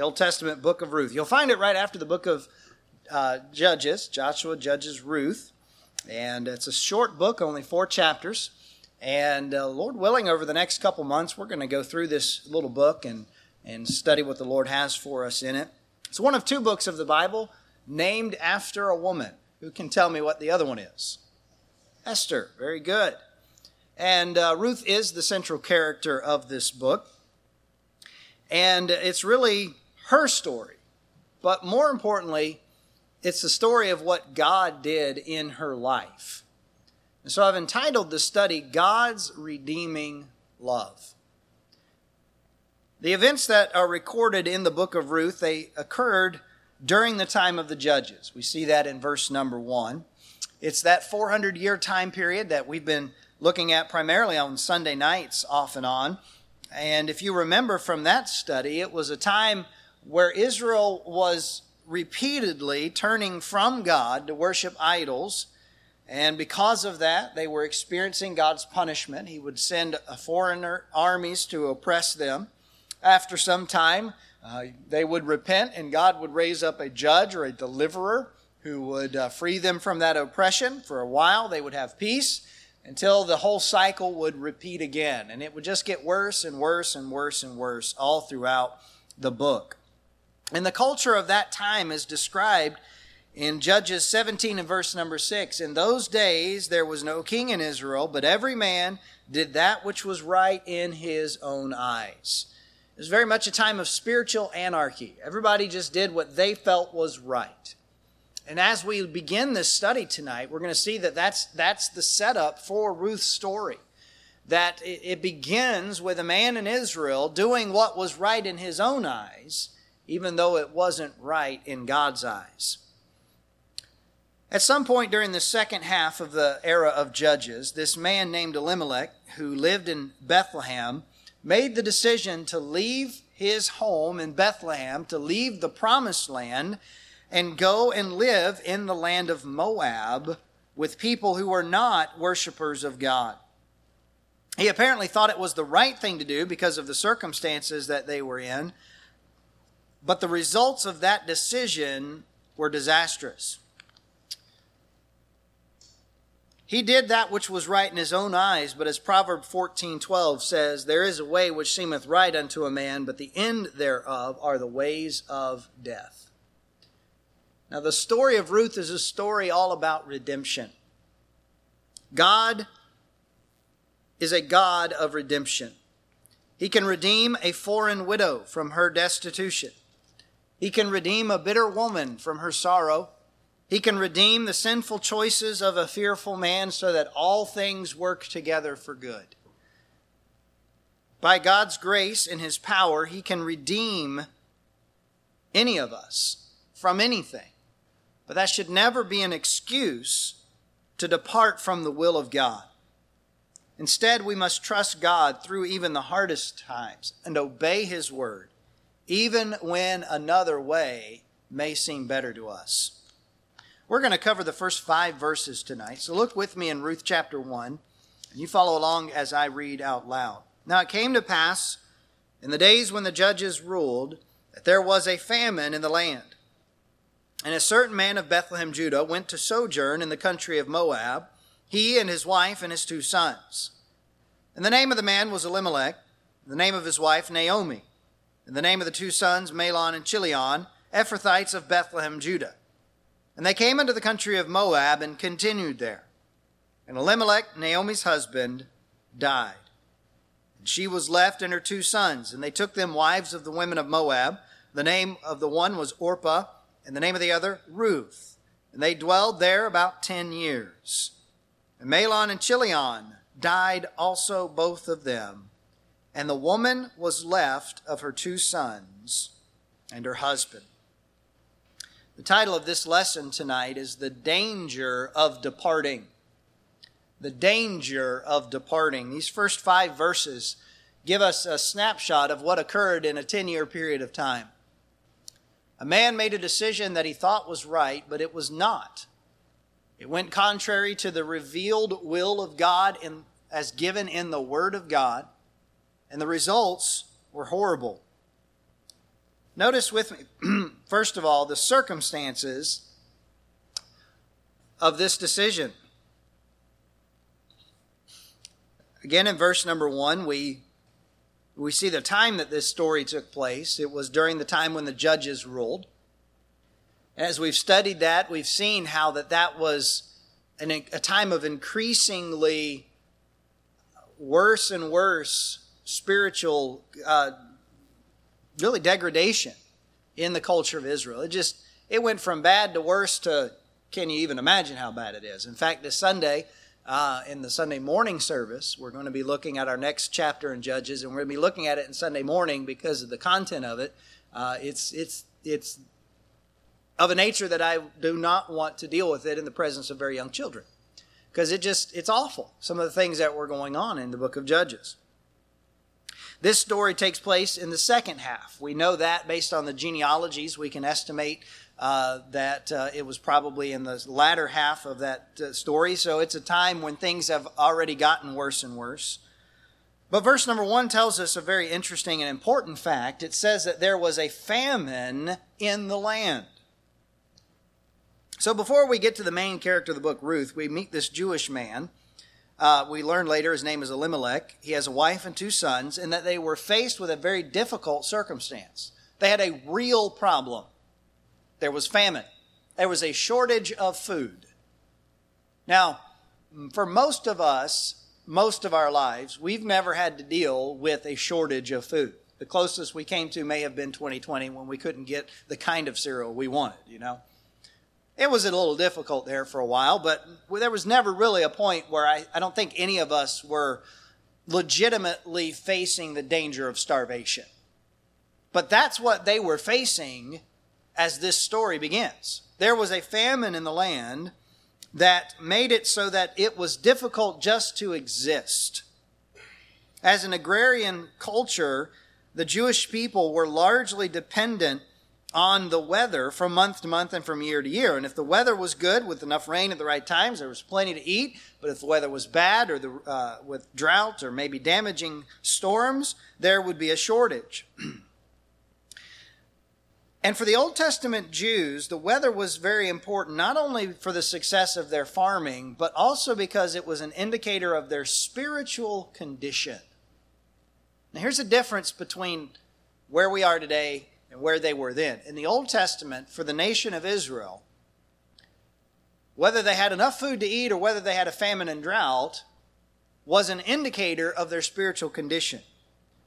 the Old Testament book of Ruth. You'll find it right after the book of uh, Judges, Joshua, Judges, Ruth. And it's a short book, only four chapters. And uh, Lord willing, over the next couple months, we're going to go through this little book and, and study what the Lord has for us in it. It's one of two books of the Bible named after a woman. Who can tell me what the other one is? Esther. Very good. And uh, Ruth is the central character of this book. And it's really her story. But more importantly, it's the story of what God did in her life. And so I've entitled the study God's Redeeming Love. The events that are recorded in the book of Ruth, they occurred during the time of the judges. We see that in verse number one. It's that 400 year time period that we've been looking at primarily on Sunday nights off and on. And if you remember from that study, it was a time where Israel was repeatedly turning from God to worship idols. And because of that, they were experiencing God's punishment. He would send foreigner armies to oppress them. After some time, uh, they would repent, and God would raise up a judge or a deliverer who would uh, free them from that oppression. For a while, they would have peace until the whole cycle would repeat again. And it would just get worse and worse and worse and worse all throughout the book. And the culture of that time is described in Judges 17 and verse number 6. In those days there was no king in Israel, but every man did that which was right in his own eyes. It was very much a time of spiritual anarchy. Everybody just did what they felt was right. And as we begin this study tonight, we're going to see that that's, that's the setup for Ruth's story. That it, it begins with a man in Israel doing what was right in his own eyes even though it wasn't right in God's eyes. At some point during the second half of the era of Judges, this man named Elimelech, who lived in Bethlehem, made the decision to leave his home in Bethlehem, to leave the promised land, and go and live in the land of Moab with people who were not worshipers of God. He apparently thought it was the right thing to do because of the circumstances that they were in, but the results of that decision were disastrous. He did that which was right in his own eyes, but as Proverb 14:12 says, there is a way which seemeth right unto a man, but the end thereof are the ways of death. Now the story of Ruth is a story all about redemption. God is a God of redemption. He can redeem a foreign widow from her destitution. He can redeem a bitter woman from her sorrow. He can redeem the sinful choices of a fearful man so that all things work together for good. By God's grace and His power, He can redeem any of us from anything. But that should never be an excuse to depart from the will of God. Instead, we must trust God through even the hardest times and obey His word even when another way may seem better to us. We're going to cover the first five verses tonight. So look with me in Ruth chapter 1, and you follow along as I read out loud. Now it came to pass in the days when the judges ruled that there was a famine in the land. And a certain man of Bethlehem, Judah, went to sojourn in the country of Moab, he and his wife and his two sons. And the name of the man was Elimelech, the name of his wife Naomi and the name of the two sons, Mahlon and Chilion, Ephrathites of Bethlehem, Judah. And they came into the country of Moab and continued there. And Elimelech, Naomi's husband, died. And she was left and her two sons, and they took them wives of the women of Moab. The name of the one was Orpah, and the name of the other, Ruth. And they dwelled there about ten years. And Mahlon and Chilion died also both of them and the woman was left of her two sons and her husband. The title of this lesson tonight is The Danger of Departing. The Danger of Departing. These first five verses give us a snapshot of what occurred in a 10 year period of time. A man made a decision that he thought was right, but it was not. It went contrary to the revealed will of God in, as given in the Word of God and the results were horrible. Notice with me, first of all, the circumstances of this decision. Again, in verse number one, we, we see the time that this story took place. It was during the time when the judges ruled. As we've studied that, we've seen how that, that was an, a time of increasingly worse and worse spiritual, uh, really degradation in the culture of Israel. It just, it went from bad to worse to, can you even imagine how bad it is? In fact, this Sunday, uh, in the Sunday morning service, we're going to be looking at our next chapter in Judges, and we're going to be looking at it in Sunday morning because of the content of it. Uh, it's it's it's of a nature that I do not want to deal with it in the presence of very young children because it just it's awful. Some of the things that were going on in the book of Judges. This story takes place in the second half. We know that based on the genealogies, we can estimate uh, that uh, it was probably in the latter half of that uh, story. So it's a time when things have already gotten worse and worse. But verse number one tells us a very interesting and important fact. It says that there was a famine in the land. So before we get to the main character of the book, Ruth, we meet this Jewish man uh, we learn later his name is Elimelech. He has a wife and two sons, and that they were faced with a very difficult circumstance. They had a real problem. There was famine, there was a shortage of food. Now, for most of us, most of our lives, we've never had to deal with a shortage of food. The closest we came to may have been 2020 when we couldn't get the kind of cereal we wanted, you know. It was a little difficult there for a while, but there was never really a point where I, I don't think any of us were legitimately facing the danger of starvation. But that's what they were facing as this story begins. There was a famine in the land that made it so that it was difficult just to exist. As an agrarian culture, the Jewish people were largely dependent on the weather from month to month and from year to year. And if the weather was good with enough rain at the right times, there was plenty to eat. But if the weather was bad or the, uh, with drought or maybe damaging storms, there would be a shortage. and for the Old Testament Jews, the weather was very important, not only for the success of their farming, but also because it was an indicator of their spiritual condition. Now, here's a difference between where we are today and where they were then. In the Old Testament, for the nation of Israel, whether they had enough food to eat or whether they had a famine and drought was an indicator of their spiritual condition.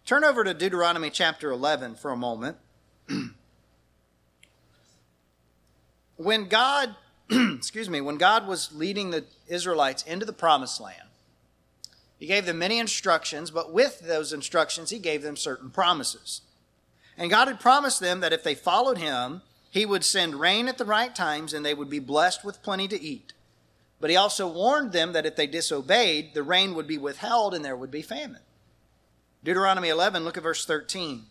Turn over to Deuteronomy chapter 11 for a moment. when God, excuse me, when God was leading the Israelites into the promised land, he gave them many instructions, but with those instructions, he gave them certain promises. And God had promised them that if they followed him, he would send rain at the right times and they would be blessed with plenty to eat. But he also warned them that if they disobeyed, the rain would be withheld and there would be famine. Deuteronomy 11, look at verse 13.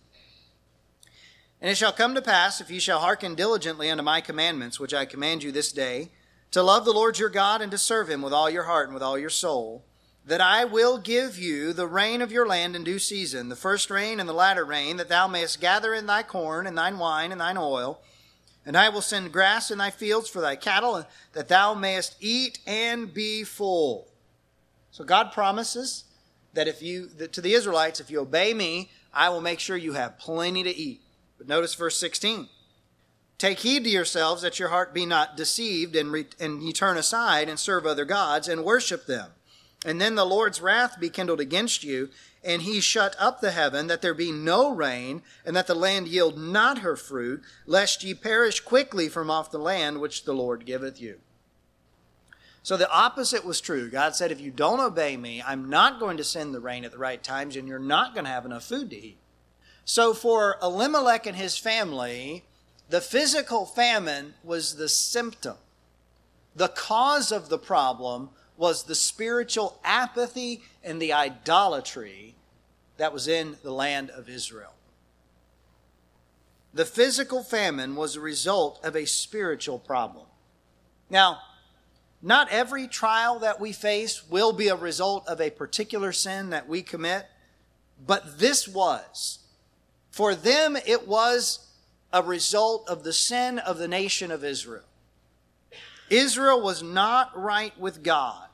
And it shall come to pass, if ye shall hearken diligently unto my commandments, which I command you this day, to love the Lord your God and to serve him with all your heart and with all your soul, that I will give you the rain of your land in due season, the first rain and the latter rain, that thou mayest gather in thy corn and thine wine and thine oil. And I will send grass in thy fields for thy cattle, that thou mayest eat and be full. So God promises that if you, that to the Israelites, if you obey me, I will make sure you have plenty to eat. But notice verse 16. Take heed to yourselves that your heart be not deceived, and, re- and ye turn aside and serve other gods and worship them. And then the Lord's wrath be kindled against you, and he shut up the heaven, that there be no rain, and that the land yield not her fruit, lest ye perish quickly from off the land which the Lord giveth you. So the opposite was true. God said, if you don't obey me, I'm not going to send the rain at the right times, and you're not going to have enough food to eat. So for Elimelech and his family, the physical famine was the symptom. The cause of the problem was the spiritual apathy and the idolatry that was in the land of Israel. The physical famine was a result of a spiritual problem. Now, not every trial that we face will be a result of a particular sin that we commit, but this was. For them, it was a result of the sin of the nation of Israel. Israel was not right with God,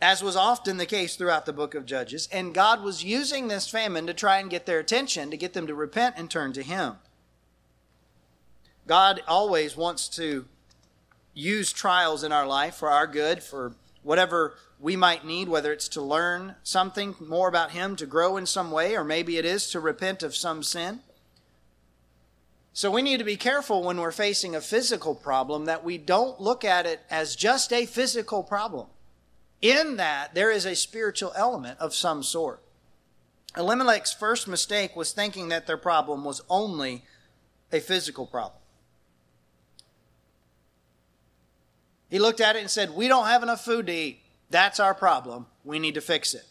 as was often the case throughout the book of Judges, and God was using this famine to try and get their attention, to get them to repent and turn to Him. God always wants to use trials in our life for our good, for whatever we might need, whether it's to learn something more about Him, to grow in some way, or maybe it is to repent of some sin. So we need to be careful when we're facing a physical problem that we don't look at it as just a physical problem. In that, there is a spiritual element of some sort. Elimelech's first mistake was thinking that their problem was only a physical problem. He looked at it and said, We don't have enough food to eat. That's our problem. We need to fix it.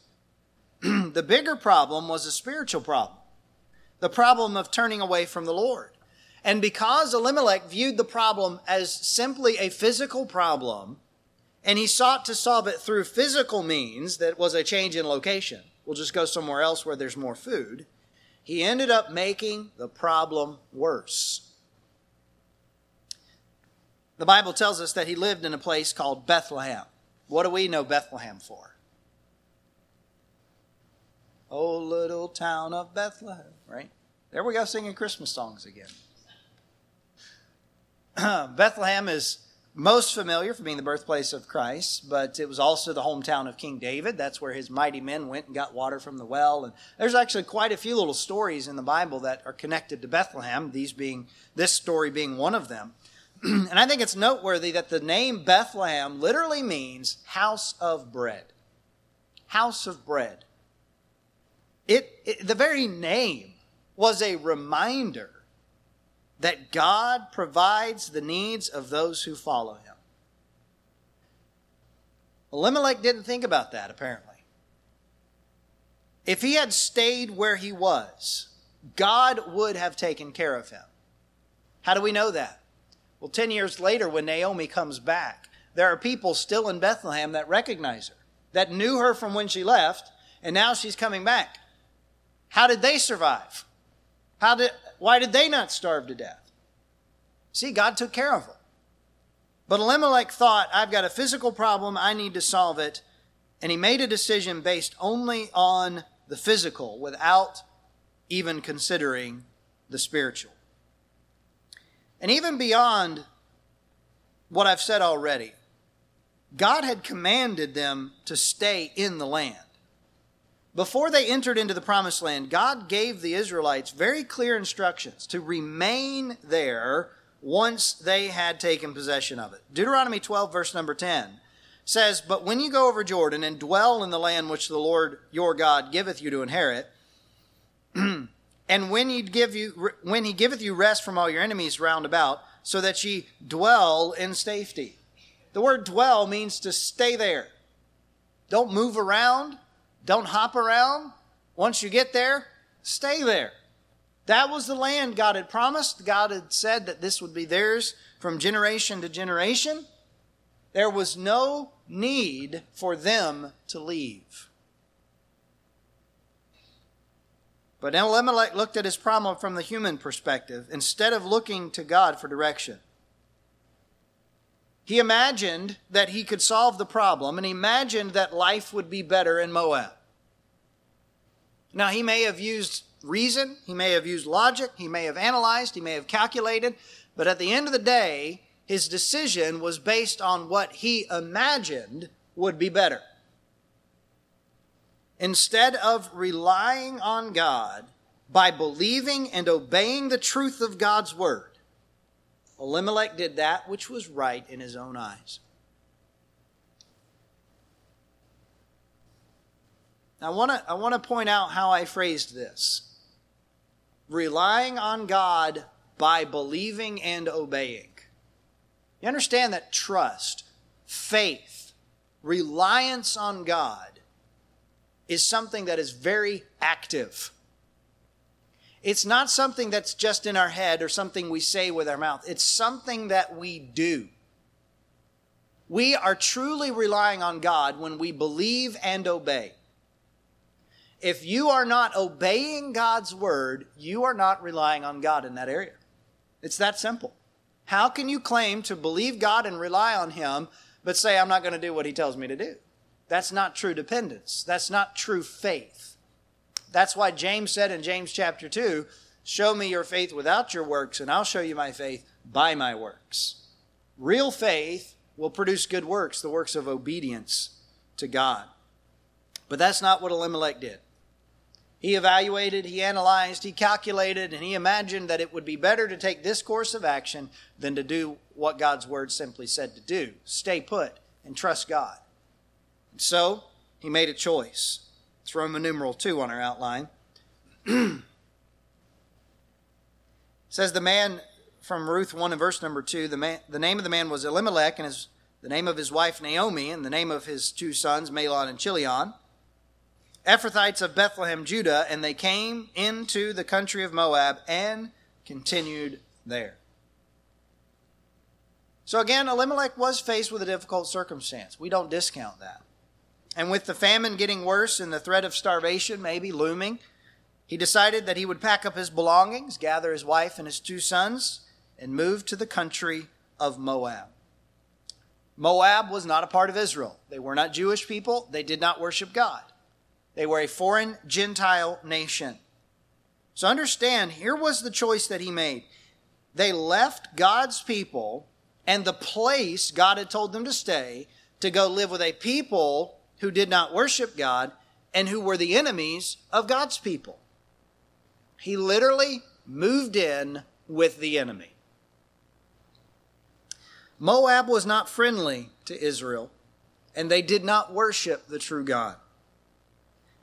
the bigger problem was a spiritual problem the problem of turning away from the Lord. And because Elimelech viewed the problem as simply a physical problem, and he sought to solve it through physical means that was a change in location, we'll just go somewhere else where there's more food, he ended up making the problem worse. The Bible tells us that he lived in a place called Bethlehem. What do we know Bethlehem for? Oh, little town of Bethlehem, right? There we go singing Christmas songs again. Bethlehem is most familiar for being the birthplace of Christ, but it was also the hometown of King David. That's where his mighty men went and got water from the well. And there's actually quite a few little stories in the Bible that are connected to Bethlehem, these being this story being one of them. and I think it's noteworthy that the name Bethlehem literally means house of bread. House of bread. It, it, the very name was a reminder that God provides the needs of those who follow him. Elimelech didn't think about that, apparently. If he had stayed where he was, God would have taken care of him. How do we know that? Well, 10 years later, when Naomi comes back, there are people still in Bethlehem that recognize her, that knew her from when she left, and now she's coming back. How did they survive? How did, why did they not starve to death? See, God took care of them. But Elimelech thought, I've got a physical problem, I need to solve it. And he made a decision based only on the physical without even considering the spiritual. And even beyond what I've said already, God had commanded them to stay in the land. Before they entered into the promised land, God gave the Israelites very clear instructions to remain there once they had taken possession of it. Deuteronomy 12, verse number 10 says, But when you go over Jordan and dwell in the land which the Lord your God giveth you to inherit, and when he give you when he giveth you rest from all your enemies round about, so that ye dwell in safety. The word dwell means to stay there. Don't move around, don't hop around. Once you get there, stay there. That was the land God had promised. God had said that this would be theirs from generation to generation. There was no need for them to leave. But Elimelech looked at his problem from the human perspective instead of looking to God for direction. He imagined that he could solve the problem and imagined that life would be better in Moab. Now, he may have used reason, he may have used logic, he may have analyzed, he may have calculated, but at the end of the day, his decision was based on what he imagined would be better. Instead of relying on God by believing and obeying the truth of God's word, Elimelech did that which was right in his own eyes. I want to I want to point out how I phrased this. Relying on God by believing and obeying. You understand that trust, faith, reliance on God is something that is very active. It's not something that's just in our head or something we say with our mouth. It's something that we do. We are truly relying on God when we believe and obey. If you are not obeying God's word, you are not relying on God in that area. It's that simple. How can you claim to believe God and rely on Him, but say, I'm not going to do what He tells me to do? That's not true dependence. That's not true faith. That's why James said in James chapter 2 Show me your faith without your works, and I'll show you my faith by my works. Real faith will produce good works, the works of obedience to God. But that's not what Elimelech did. He evaluated, he analyzed, he calculated, and he imagined that it would be better to take this course of action than to do what God's word simply said to do stay put and trust God. And so he made a choice. It's Roman numeral 2 on our outline. says the man from Ruth 1 and verse number 2, the, man, the name of the man was Elimelech, and his, the name of his wife Naomi, and the name of his two sons, Mahlon and Chilion, Ephrathites of Bethlehem, Judah, and they came into the country of Moab and continued there. So again, Elimelech was faced with a difficult circumstance. We don't discount that. And with the famine getting worse and the threat of starvation maybe looming, he decided that he would pack up his belongings, gather his wife and his two sons, and move to the country of Moab. Moab was not a part of Israel. They were not Jewish people. They did not worship God. They were a foreign Gentile nation. So understand, here was the choice that he made. They left God's people and the place God had told them to stay to go live with a people who did not worship God and who were the enemies of God's people. He literally moved in with the enemy. Moab was not friendly to Israel, and they did not worship the true God.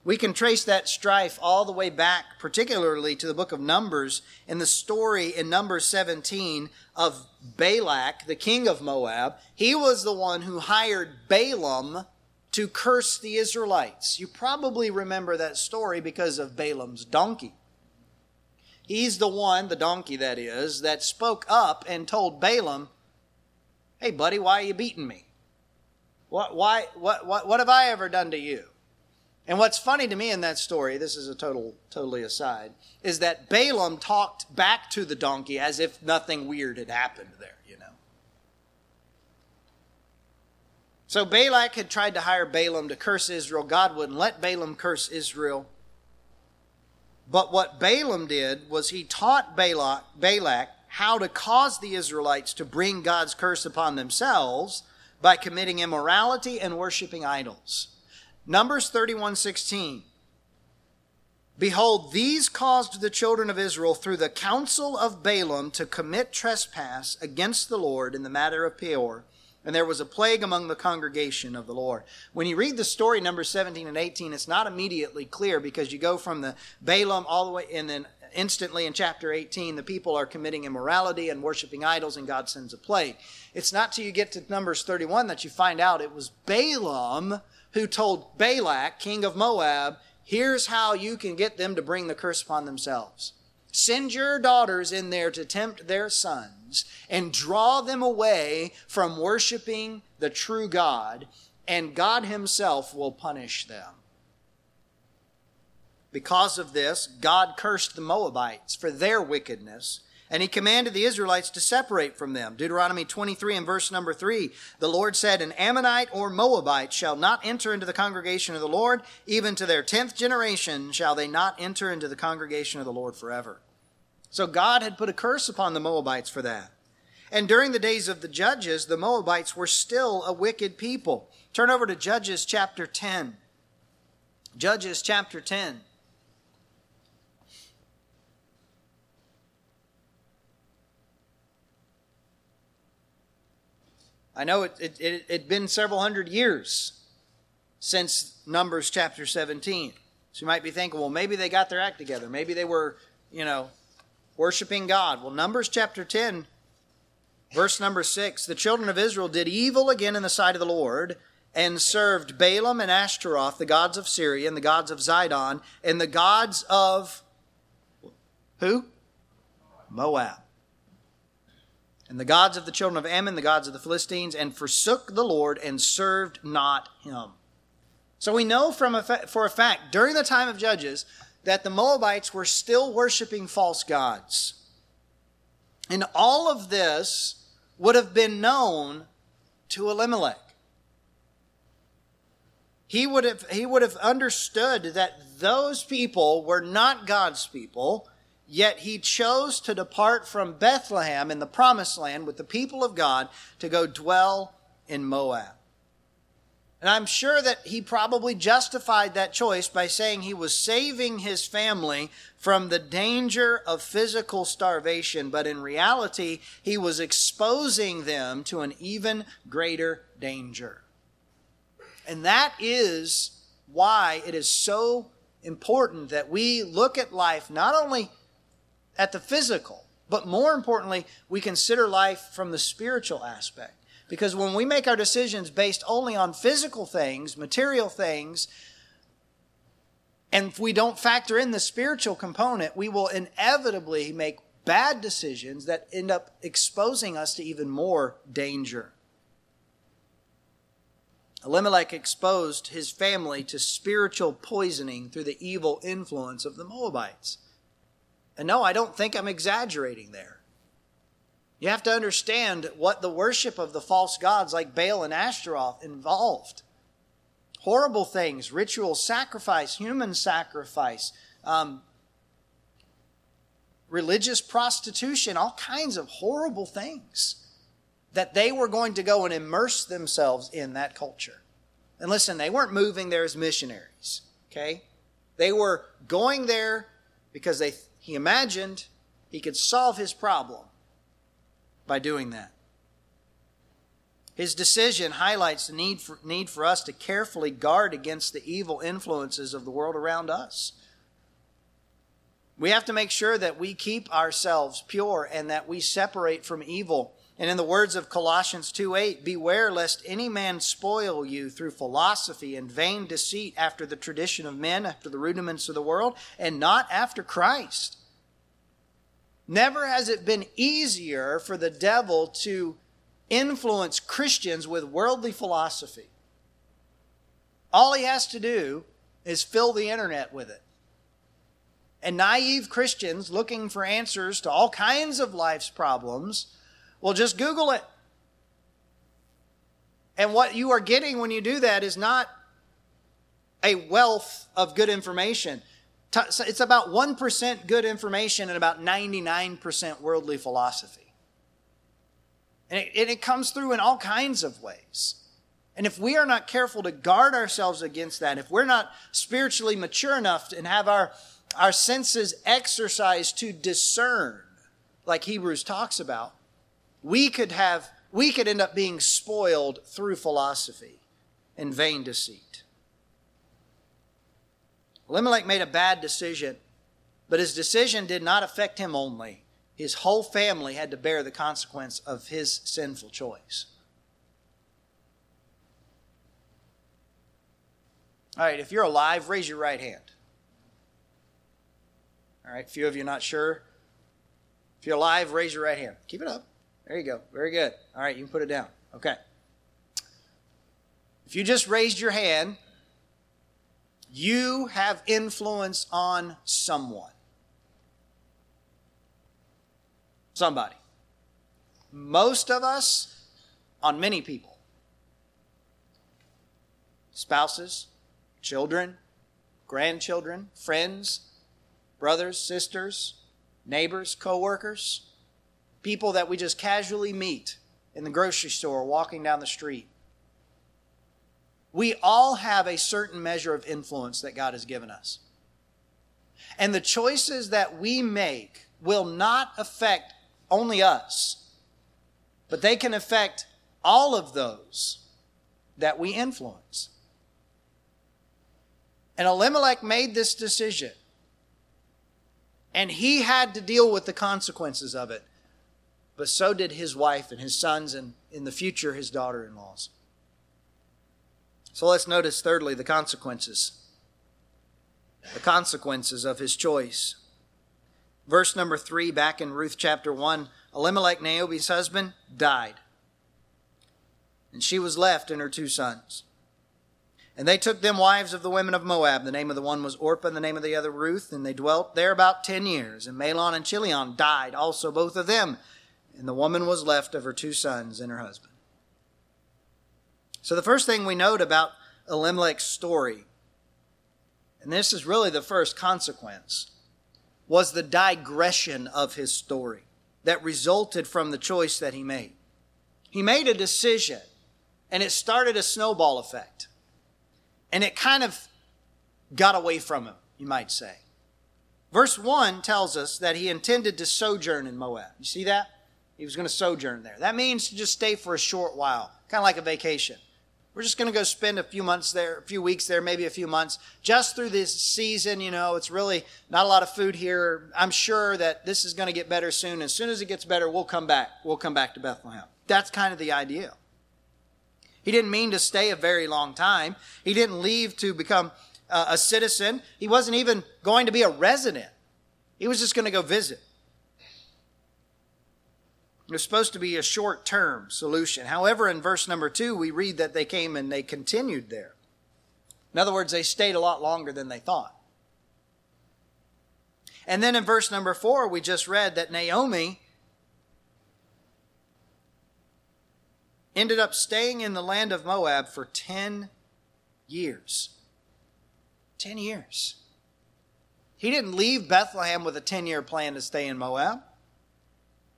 We can trace that strife all the way back, particularly to the book of Numbers, in the story in Numbers 17 of Balak, the king of Moab. He was the one who hired Balaam to curse the Israelites. You probably remember that story because of Balaam's donkey. He's the one, the donkey that is, that spoke up and told Balaam, Hey, buddy, why are you beating me? What, why, what, what, what have I ever done to you? And what's funny to me in that story, this is a total, totally aside, is that Balaam talked back to the donkey as if nothing weird had happened there, you know. So Balak had tried to hire Balaam to curse Israel. God wouldn't let Balaam curse Israel. But what Balaam did was he taught Balak, Balak how to cause the Israelites to bring God's curse upon themselves by committing immorality and worshiping idols. Numbers 31:16 Behold, these caused the children of Israel through the counsel of Balaam to commit trespass against the Lord in the matter of Peor and there was a plague among the congregation of the Lord. When you read the story, number 17 and 18, it's not immediately clear because you go from the Balaam all the way, and then instantly in chapter 18, the people are committing immorality and worshiping idols, and God sends a plague. It's not till you get to Numbers 31 that you find out it was Balaam who told Balak, king of Moab, here's how you can get them to bring the curse upon themselves. Send your daughters in there to tempt their sons and draw them away from worshiping the true God, and God Himself will punish them. Because of this, God cursed the Moabites for their wickedness and he commanded the Israelites to separate from them. Deuteronomy 23 and verse number 3. The Lord said, An Ammonite or Moabite shall not enter into the congregation of the Lord, even to their tenth generation shall they not enter into the congregation of the Lord forever. So God had put a curse upon the Moabites for that. And during the days of the judges, the Moabites were still a wicked people. Turn over to Judges chapter 10. Judges chapter 10. I know it, it, it, had been several hundred years since Numbers chapter 17. So you might be thinking, well, maybe they got their act together. Maybe they were, you know, worshiping God. Well, Numbers chapter 10, verse number 6 the children of Israel did evil again in the sight of the Lord and served Baalim and Ashtaroth, the gods of Syria, and the gods of Zidon, and the gods of who? Moab and the gods of the children of Ammon, the gods of the Philistines, and forsook the Lord and served not him. So we know from a fa- for a fact during the time of Judges that the Moabites were still worshiping false gods. And all of this would have been known to Elimelech. He would have, he would have understood that those people were not God's people, yet he chose to depart from Bethlehem in the promised land with the people of God to go dwell in Moab. And I'm sure that he probably justified that choice by saying he was saving his family from the danger of physical starvation, but in reality, he was exposing them to an even greater danger. And that is why it is so important that we look at life not only at the physical, but more importantly, we consider life from the spiritual aspect. Because when we make our decisions based only on physical things, material things, and if we don't factor in the spiritual component, we will inevitably make bad decisions that end up exposing us to even more danger. Elimelech exposed his family to spiritual poisoning through the evil influence of the Moabites. And no, I don't think I'm exaggerating there. You have to understand what the worship of the false gods like Baal and Ashtaroth involved. Horrible things, ritual sacrifice, human sacrifice, um, religious prostitution, all kinds of horrible things that they were going to go and immerse themselves in that culture. And listen, they weren't moving there as missionaries, okay? They were going there because they, he imagined he could solve his problem by doing that. His decision highlights the need for, need for us to carefully guard against the evil influences of the world around us. We have to make sure that we keep ourselves pure and that we separate from evil. And in the words of Colossians 2 8, beware lest any man spoil you through philosophy and vain deceit after the tradition of men, after the rudiments of the world, and not after Christ. Never has it been easier for the devil to influence Christians with worldly philosophy. All he has to do is fill the internet with it. And naive Christians looking for answers to all kinds of life's problems will just Google it. And what you are getting when you do that is not a wealth of good information it's about 1% good information and about 99% worldly philosophy. And it, and it comes through in all kinds of ways. And if we are not careful to guard ourselves against that, if we're not spiritually mature enough and have our, our senses exercised to discern, like Hebrews talks about, we could have we could end up being spoiled through philosophy and vain deceit. Elimelech made a bad decision, but his decision did not affect him only. His whole family had to bear the consequence of his sinful choice. All right, if you're alive, raise your right hand. All right, a few of you not sure. If you're alive, raise your right hand. Keep it up. There you go. Very good. All right, you can put it down. Okay. If you just raised your hand, you have influence on someone. Somebody. Most of us on many people. Spouses, children, grandchildren, friends, brothers, sisters, neighbors, coworkers, people that we just casually meet in the grocery store walking down the street we all have a certain measure of influence that God has given us. And the choices that we make will not affect only us, but they can affect all of those that we influence. And Elimelech made this decision, and he had to deal with the consequences of it. But so did his wife and his sons, and in the future, his daughter in laws. So let's notice, thirdly, the consequences. The consequences of his choice. Verse number three, back in Ruth chapter one Elimelech, Naomi's husband, died. And she was left and her two sons. And they took them wives of the women of Moab. The name of the one was Orpah, and the name of the other Ruth. And they dwelt there about ten years. And Mahlon and Chilion died also, both of them. And the woman was left of her two sons and her husband. So the first thing we note about Elimelech's story, and this is really the first consequence, was the digression of his story that resulted from the choice that he made. He made a decision, and it started a snowball effect. And it kind of got away from him, you might say. Verse 1 tells us that he intended to sojourn in Moab. You see that? He was going to sojourn there. That means to just stay for a short while, kind of like a vacation. We're just going to go spend a few months there, a few weeks there, maybe a few months, just through this season. You know, it's really not a lot of food here. I'm sure that this is going to get better soon. As soon as it gets better, we'll come back. We'll come back to Bethlehem. That's kind of the idea. He didn't mean to stay a very long time. He didn't leave to become a citizen. He wasn't even going to be a resident. He was just going to go visit. It was supposed to be a short term solution. However, in verse number two, we read that they came and they continued there. In other words, they stayed a lot longer than they thought. And then in verse number four, we just read that Naomi ended up staying in the land of Moab for 10 years. 10 years. He didn't leave Bethlehem with a 10 year plan to stay in Moab.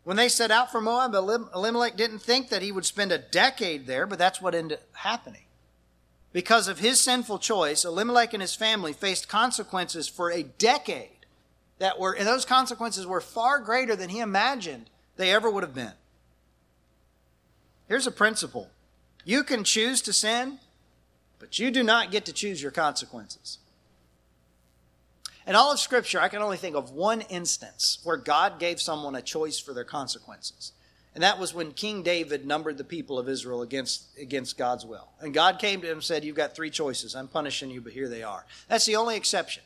When they set out for Moab, Elimelech didn't think that he would spend a decade there, but that's what ended up happening. Because of his sinful choice, Elimelech and his family faced consequences for a decade that were, and those consequences were far greater than he imagined they ever would have been. Here's a principle you can choose to sin, but you do not get to choose your consequences. In all of Scripture, I can only think of one instance where God gave someone a choice for their consequences. And that was when King David numbered the people of Israel against, against God's will. And God came to him and said, You've got three choices. I'm punishing you, but here they are. That's the only exception.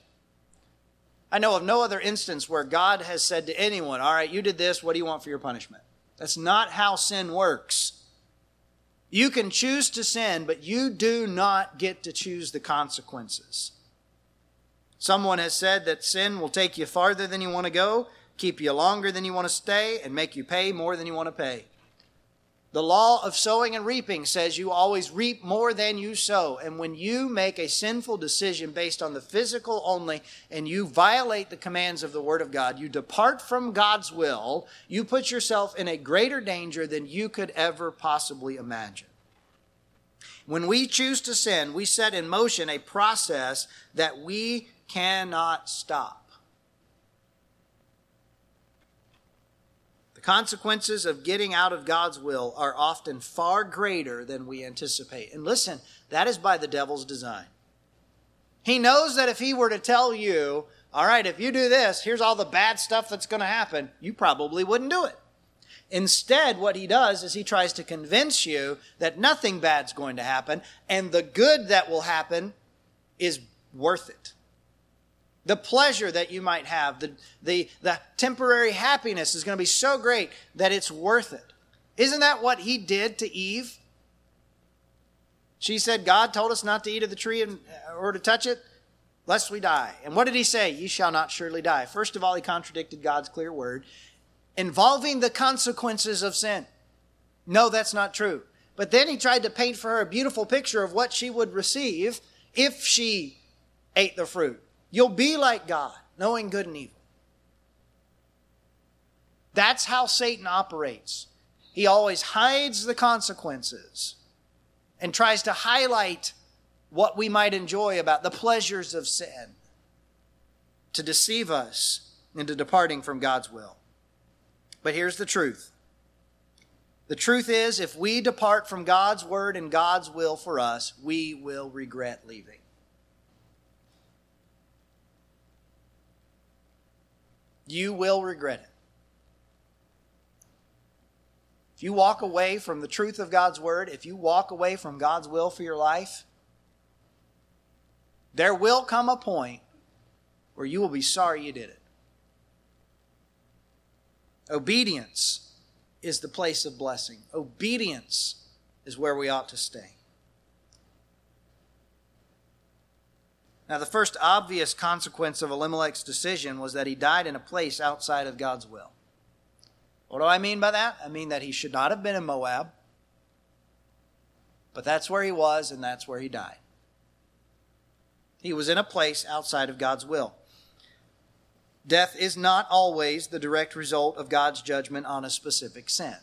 I know of no other instance where God has said to anyone, All right, you did this. What do you want for your punishment? That's not how sin works. You can choose to sin, but you do not get to choose the consequences. Someone has said that sin will take you farther than you want to go, keep you longer than you want to stay, and make you pay more than you want to pay. The law of sowing and reaping says you always reap more than you sow. And when you make a sinful decision based on the physical only and you violate the commands of the Word of God, you depart from God's will, you put yourself in a greater danger than you could ever possibly imagine. When we choose to sin, we set in motion a process that we cannot stop. The consequences of getting out of God's will are often far greater than we anticipate. And listen, that is by the devil's design. He knows that if he were to tell you, all right, if you do this, here's all the bad stuff that's going to happen, you probably wouldn't do it. Instead, what he does is he tries to convince you that nothing bad's going to happen, and the good that will happen is worth it the pleasure that you might have, the, the, the temporary happiness is going to be so great that it's worth it. Isn't that what he did to Eve? She said, God told us not to eat of the tree and, uh, or to touch it, lest we die. And what did he say? You shall not surely die. First of all, he contradicted God's clear word involving the consequences of sin. No, that's not true. But then he tried to paint for her a beautiful picture of what she would receive if she ate the fruit. You'll be like God, knowing good and evil. That's how Satan operates. He always hides the consequences and tries to highlight what we might enjoy about the pleasures of sin to deceive us into departing from God's will. But here's the truth the truth is, if we depart from God's word and God's will for us, we will regret leaving. You will regret it. If you walk away from the truth of God's word, if you walk away from God's will for your life, there will come a point where you will be sorry you did it. Obedience is the place of blessing. Obedience is where we ought to stay. Now, the first obvious consequence of Elimelech's decision was that he died in a place outside of God's will. What do I mean by that? I mean that he should not have been in Moab, but that's where he was and that's where he died. He was in a place outside of God's will. Death is not always the direct result of God's judgment on a specific sin.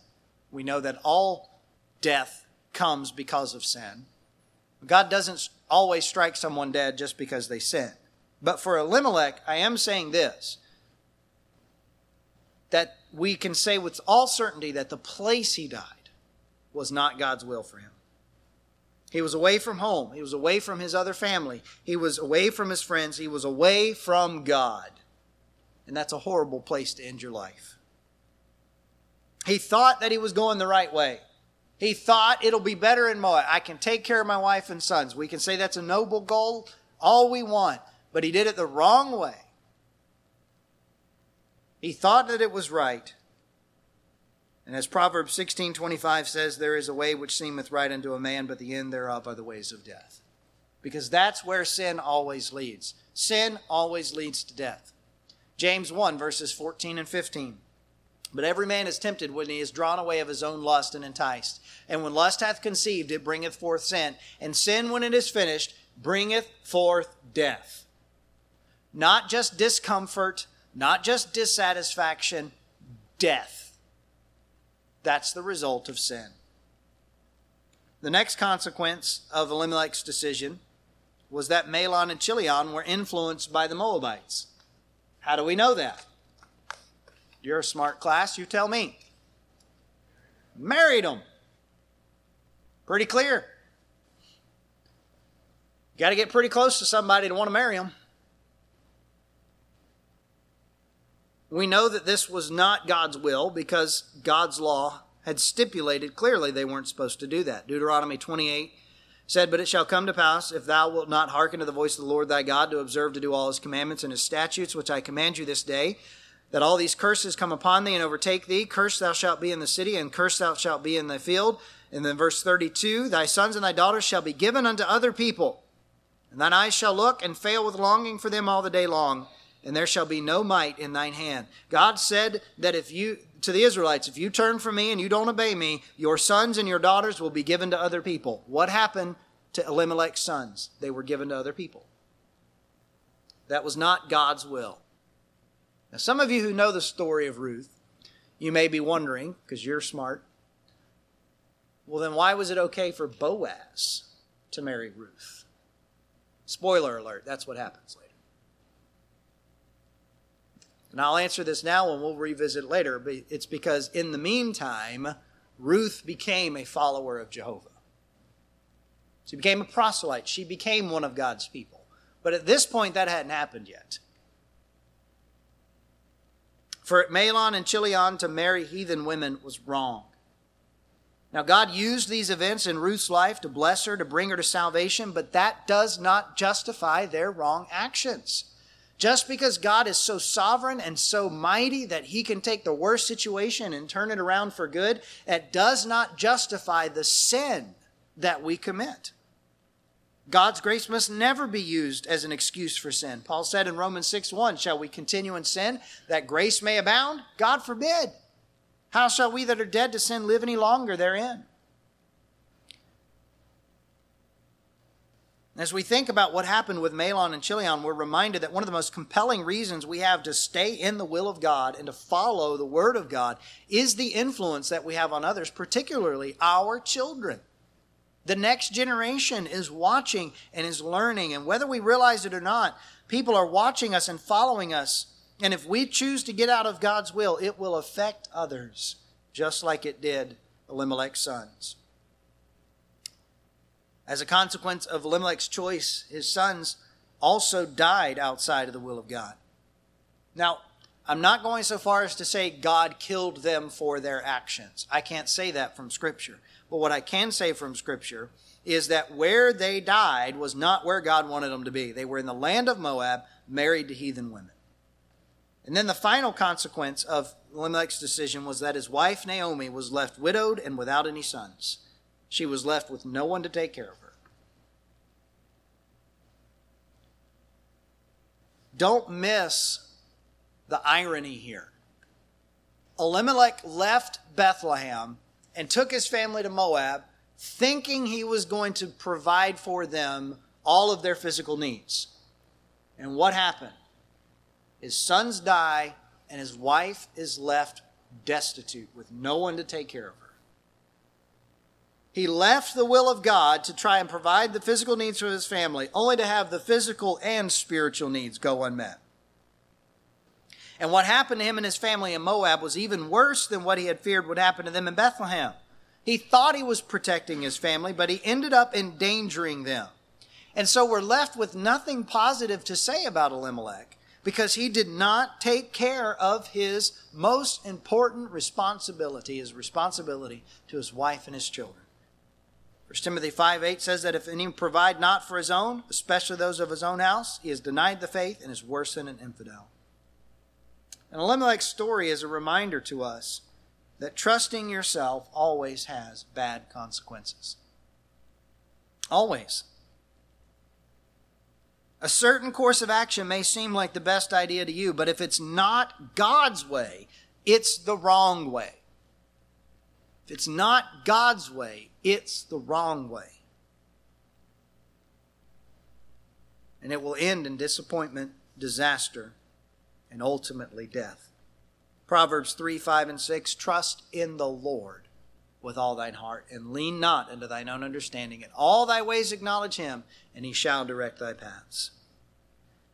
We know that all death comes because of sin. God doesn't always strike someone dead just because they sin. But for Elimelech, I am saying this that we can say with all certainty that the place he died was not God's will for him. He was away from home. He was away from his other family. He was away from his friends. He was away from God. And that's a horrible place to end your life. He thought that he was going the right way. He thought it'll be better in Moab. I can take care of my wife and sons. We can say that's a noble goal, all we want. But he did it the wrong way. He thought that it was right. And as Proverbs 16:25 says, there is a way which seemeth right unto a man, but the end thereof are the ways of death. Because that's where sin always leads. Sin always leads to death. James 1 verses 14 and 15. But every man is tempted when he is drawn away of his own lust and enticed. And when lust hath conceived, it bringeth forth sin. And sin, when it is finished, bringeth forth death. Not just discomfort, not just dissatisfaction, death. That's the result of sin. The next consequence of Elimelech's decision was that Mahlon and Chilion were influenced by the Moabites. How do we know that? You're a smart class, you tell me. Married them. Pretty clear. Got to get pretty close to somebody to want to marry them. We know that this was not God's will because God's law had stipulated clearly they weren't supposed to do that. Deuteronomy 28 said, But it shall come to pass, if thou wilt not hearken to the voice of the Lord thy God, to observe to do all his commandments and his statutes, which I command you this day, that all these curses come upon thee and overtake thee. Cursed thou shalt be in the city, and cursed thou shalt be in the field. And then verse 32 Thy sons and thy daughters shall be given unto other people, and thine eyes shall look and fail with longing for them all the day long and there shall be no might in thine hand. God said that if you, to the Israelites, if you turn from me and you don't obey me, your sons and your daughters will be given to other people. What happened to Elimelech's sons? They were given to other people. That was not God's will. Now, some of you who know the story of Ruth, you may be wondering, because you're smart, well, then why was it okay for Boaz to marry Ruth? Spoiler alert, that's what happens later. And I'll answer this now and we'll revisit later, but it's because in the meantime, Ruth became a follower of Jehovah. She became a proselyte. She became one of God's people. But at this point, that hadn't happened yet. For Mahlon and Chilion to marry heathen women was wrong. Now, God used these events in Ruth's life to bless her, to bring her to salvation, but that does not justify their wrong actions. Just because God is so sovereign and so mighty that he can take the worst situation and turn it around for good, it does not justify the sin that we commit. God's grace must never be used as an excuse for sin. Paul said in Romans 6 1, Shall we continue in sin that grace may abound? God forbid. How shall we that are dead to sin live any longer therein? As we think about what happened with Mahlon and Chilion, we're reminded that one of the most compelling reasons we have to stay in the will of God and to follow the Word of God is the influence that we have on others, particularly our children. The next generation is watching and is learning, and whether we realize it or not, people are watching us and following us. And if we choose to get out of God's will, it will affect others, just like it did Elimelech's sons. As a consequence of Elimelech's choice, his sons also died outside of the will of God. Now, I'm not going so far as to say God killed them for their actions. I can't say that from Scripture. But what I can say from Scripture is that where they died was not where God wanted them to be. They were in the land of Moab, married to heathen women. And then the final consequence of Elimelech's decision was that his wife Naomi was left widowed and without any sons. She was left with no one to take care of her. don't miss the irony here. Elimelech left Bethlehem and took his family to Moab, thinking he was going to provide for them all of their physical needs. And what happened? His sons die, and his wife is left destitute with no one to take care of her. He left the will of God to try and provide the physical needs for his family, only to have the physical and spiritual needs go unmet. And what happened to him and his family in Moab was even worse than what he had feared would happen to them in Bethlehem. He thought he was protecting his family, but he ended up endangering them. And so we're left with nothing positive to say about Elimelech because he did not take care of his most important responsibility, his responsibility to his wife and his children. 1 Timothy 5 8 says that if any provide not for his own, especially those of his own house, he has denied the faith and is worse than an infidel. And Elimelech's story is a reminder to us that trusting yourself always has bad consequences. Always. A certain course of action may seem like the best idea to you, but if it's not God's way, it's the wrong way. If it's not God's way, it's the wrong way. And it will end in disappointment, disaster, and ultimately death. Proverbs 3 5 and 6 Trust in the Lord with all thine heart, and lean not unto thine own understanding. In all thy ways acknowledge him, and he shall direct thy paths.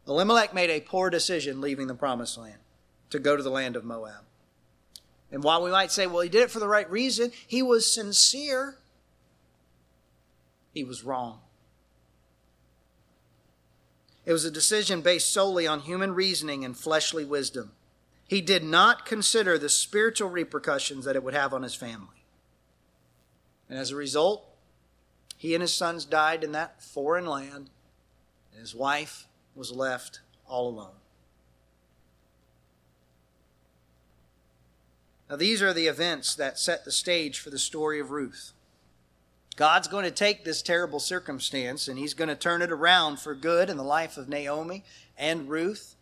Elimelech made a poor decision leaving the promised land to go to the land of Moab. And while we might say, well, he did it for the right reason, he was sincere, he was wrong. It was a decision based solely on human reasoning and fleshly wisdom. He did not consider the spiritual repercussions that it would have on his family. And as a result, he and his sons died in that foreign land, and his wife was left all alone. Now, these are the events that set the stage for the story of Ruth. God's going to take this terrible circumstance and he's going to turn it around for good in the life of Naomi and Ruth.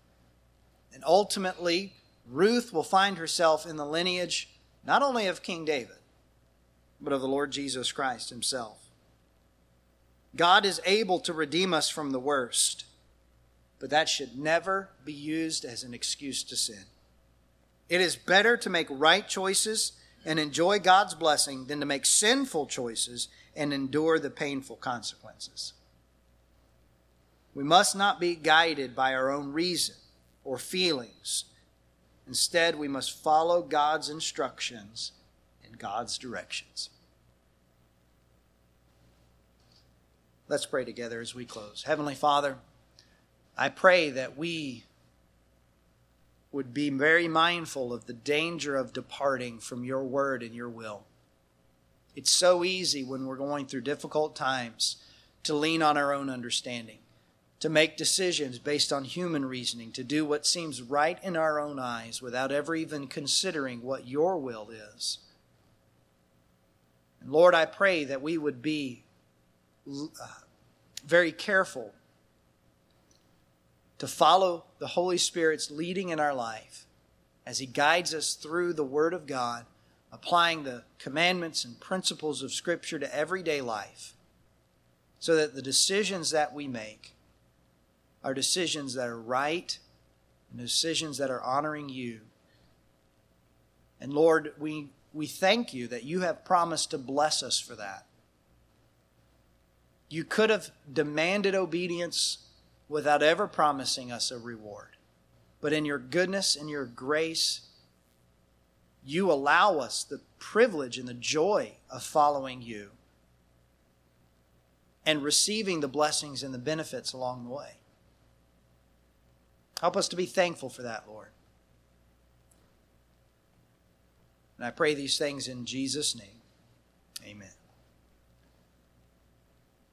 And ultimately, Ruth will find herself in the lineage not only of King David, but of the Lord Jesus Christ himself. God is able to redeem us from the worst, but that should never be used as an excuse to sin. It is better to make right choices and enjoy God's blessing than to make sinful choices and endure the painful consequences. We must not be guided by our own reason or feelings. Instead, we must follow God's instructions and God's directions. Let's pray together as we close. Heavenly Father, I pray that we would be very mindful of the danger of departing from your word and your will. It's so easy when we're going through difficult times to lean on our own understanding, to make decisions based on human reasoning, to do what seems right in our own eyes without ever even considering what your will is. And Lord, I pray that we would be uh, very careful to follow the Holy Spirit's leading in our life as He guides us through the Word of God applying the commandments and principles of Scripture to everyday life so that the decisions that we make are decisions that are right and decisions that are honoring you. And Lord, we, we thank you that you have promised to bless us for that. You could have demanded obedience without ever promising us a reward. But in your goodness and your grace, you allow us the privilege and the joy of following you and receiving the blessings and the benefits along the way. Help us to be thankful for that, Lord. And I pray these things in Jesus' name. Amen.